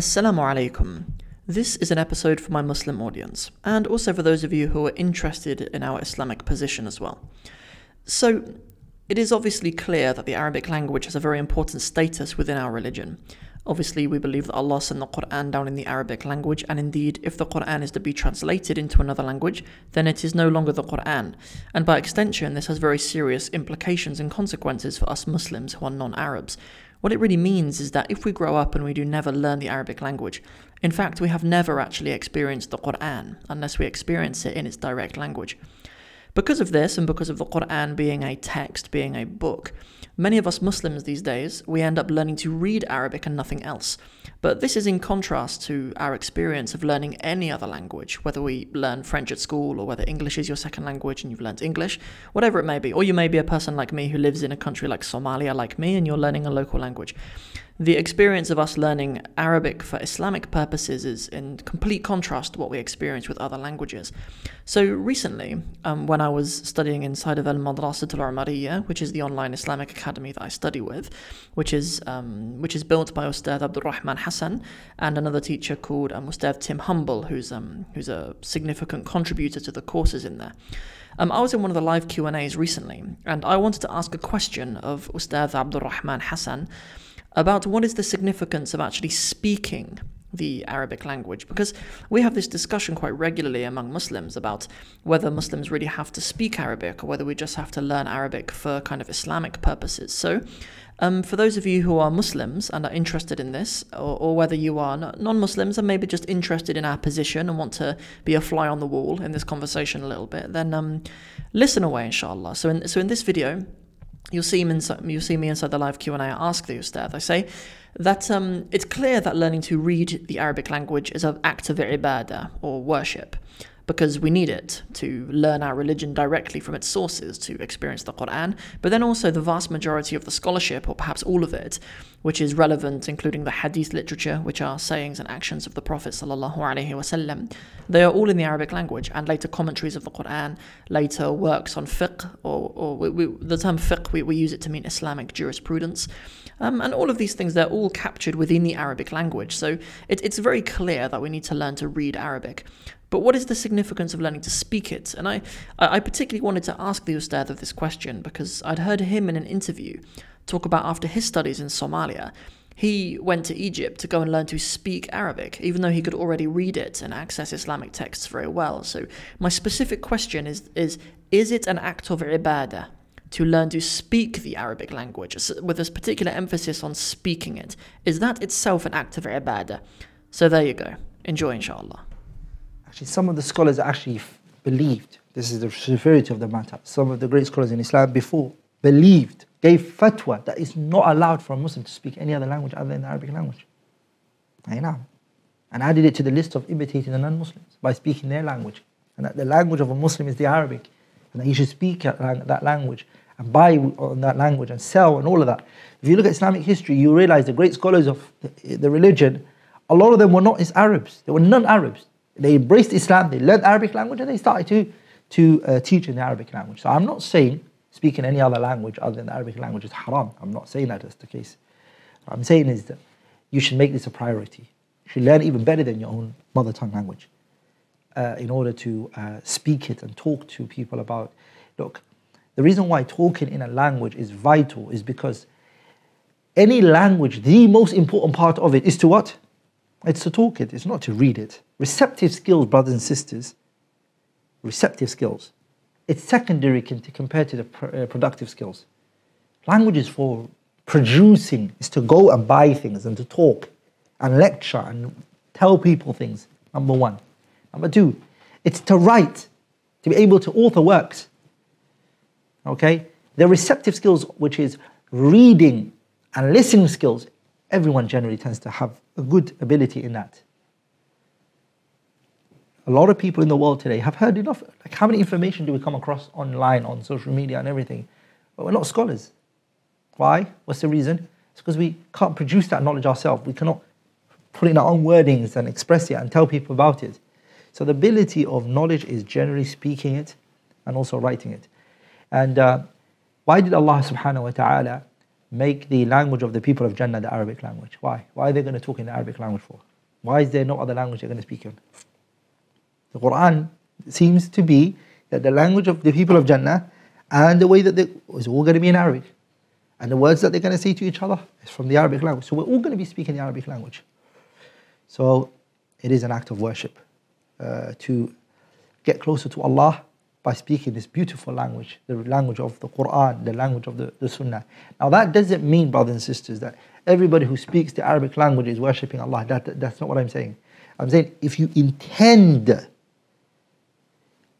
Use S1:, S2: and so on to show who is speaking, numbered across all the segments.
S1: Assalamu alaikum. This is an episode for my Muslim audience, and also for those of you who are interested in our Islamic position as well. So, it is obviously clear that the Arabic language has a very important status within our religion. Obviously, we believe that Allah sent the Quran down in the Arabic language, and indeed, if the Quran is to be translated into another language, then it is no longer the Quran. And by extension, this has very serious implications and consequences for us Muslims who are non Arabs. What it really means is that if we grow up and we do never learn the Arabic language, in fact, we have never actually experienced the Quran unless we experience it in its direct language. Because of this, and because of the Quran being a text, being a book, many of us Muslims these days, we end up learning to read Arabic and nothing else. But this is in contrast to our experience of learning any other language, whether we learn French at school or whether English is your second language and you've learned English, whatever it may be. Or you may be a person like me who lives in a country like Somalia, like me, and you're learning a local language the experience of us learning Arabic for Islamic purposes is in complete contrast to what we experience with other languages. So recently, um, when I was studying inside of Al Madrasat Al Umariya, which is the online Islamic academy that I study with, which is um, which is built by Ustad Abdul Rahman Hassan and another teacher called um, Ustad Tim Humble, who's um, who's a significant contributor to the courses in there. Um, I was in one of the live Q and A's recently, and I wanted to ask a question of Ustad Abdul Rahman Hassan about what is the significance of actually speaking the Arabic language because we have this discussion quite regularly among Muslims about whether Muslims really have to speak Arabic or whether we just have to learn Arabic for kind of Islamic purposes. So, um, for those of you who are Muslims and are interested in this, or, or whether you are non Muslims and maybe just interested in our position and want to be a fly on the wall in this conversation a little bit, then um, listen away, inshallah. So, in, so in this video, you'll see me inside, you'll see me inside the live Q and A. Ask the ustad. I say that um, it's clear that learning to read the Arabic language is an act of ibadah or worship because we need it to learn our religion directly from its sources to experience the Quran, but then also the vast majority of the scholarship, or perhaps all of it, which is relevant, including the hadith literature, which are sayings and actions of the Prophet. They are all in the Arabic language, and later commentaries of the Quran, later works on fiqh, or, or we, we, the term fiqh, we, we use it to mean Islamic jurisprudence. Um, and all of these things, they're all captured within the Arabic language. So it, it's very clear that we need to learn to read Arabic. But what is the significance of learning to speak it? And I, I particularly wanted to ask the Ustad of this question because I'd heard him in an interview talk about after his studies in Somalia, he went to Egypt to go and learn to speak Arabic, even though he could already read it and access Islamic texts very well. So my specific question is is is it an act of ibadah to learn to speak the Arabic language with this particular emphasis on speaking it? Is that itself an act of ibadah? So there you go. Enjoy inshallah.
S2: Actually, some of the scholars actually believed, this is the severity of the matter, some of the great scholars in Islam before believed, gave fatwa that it's not allowed for a Muslim to speak any other language other than the Arabic language. I know. And added it to the list of imitating the non-Muslims by speaking their language. And that the language of a Muslim is the Arabic. And that he should speak that language and buy on that language and sell and all of that. If you look at Islamic history, you realize the great scholars of the religion, a lot of them were not Arabs. They were non-Arabs they embraced Islam, they learned Arabic language, and they started to, to uh, teach in the Arabic language. So I'm not saying speaking any other language other than the Arabic language is haram. I'm not saying that is the case. What I'm saying is that you should make this a priority. You should learn even better than your own mother tongue language uh, in order to uh, speak it and talk to people about. Look, the reason why talking in a language is vital is because any language, the most important part of it is to what? It's to talk it, it's not to read it. Receptive skills, brothers and sisters, receptive skills, it's secondary compared to the uh, productive skills. Language is for producing, is to go and buy things and to talk and lecture and tell people things, number one. Number two, it's to write, to be able to author works. Okay? The receptive skills, which is reading and listening skills, everyone generally tends to have a good ability in that. A lot of people in the world today have heard enough. Like, how many information do we come across online, on social media, and everything? But we're not scholars. Why? What's the reason? It's because we can't produce that knowledge ourselves. We cannot put in our own wordings and express it and tell people about it. So the ability of knowledge is generally speaking it and also writing it. And uh, why did Allah subhanahu wa ta'ala make the language of the people of Jannah the Arabic language. Why? Why are they going to talk in the Arabic language for? Why is there no other language they're going to speak in? The Quran seems to be that the language of the people of Jannah and the way that they is all going to be in Arabic. And the words that they're going to say to each other is from the Arabic language. So we're all going to be speaking the Arabic language. So it is an act of worship uh, to get closer to Allah by speaking this beautiful language, the language of the Quran, the language of the, the Sunnah. Now that doesn't mean, brothers and sisters, that everybody who speaks the Arabic language is worshipping Allah. That, that's not what I'm saying. I'm saying if you intend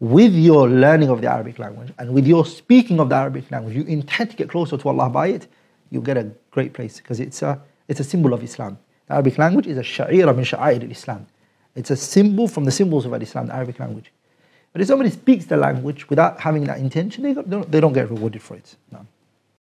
S2: with your learning of the Arabic language and with your speaking of the Arabic language, you intend to get closer to Allah by it, you'll get a great place because it's a, it's a symbol of Islam. The Arabic language is a sha'ira min sha'air islam It's a symbol from the symbols of Islam, the Arabic language. But if somebody speaks the language without having that intention, they don't, they don't get rewarded for it. No.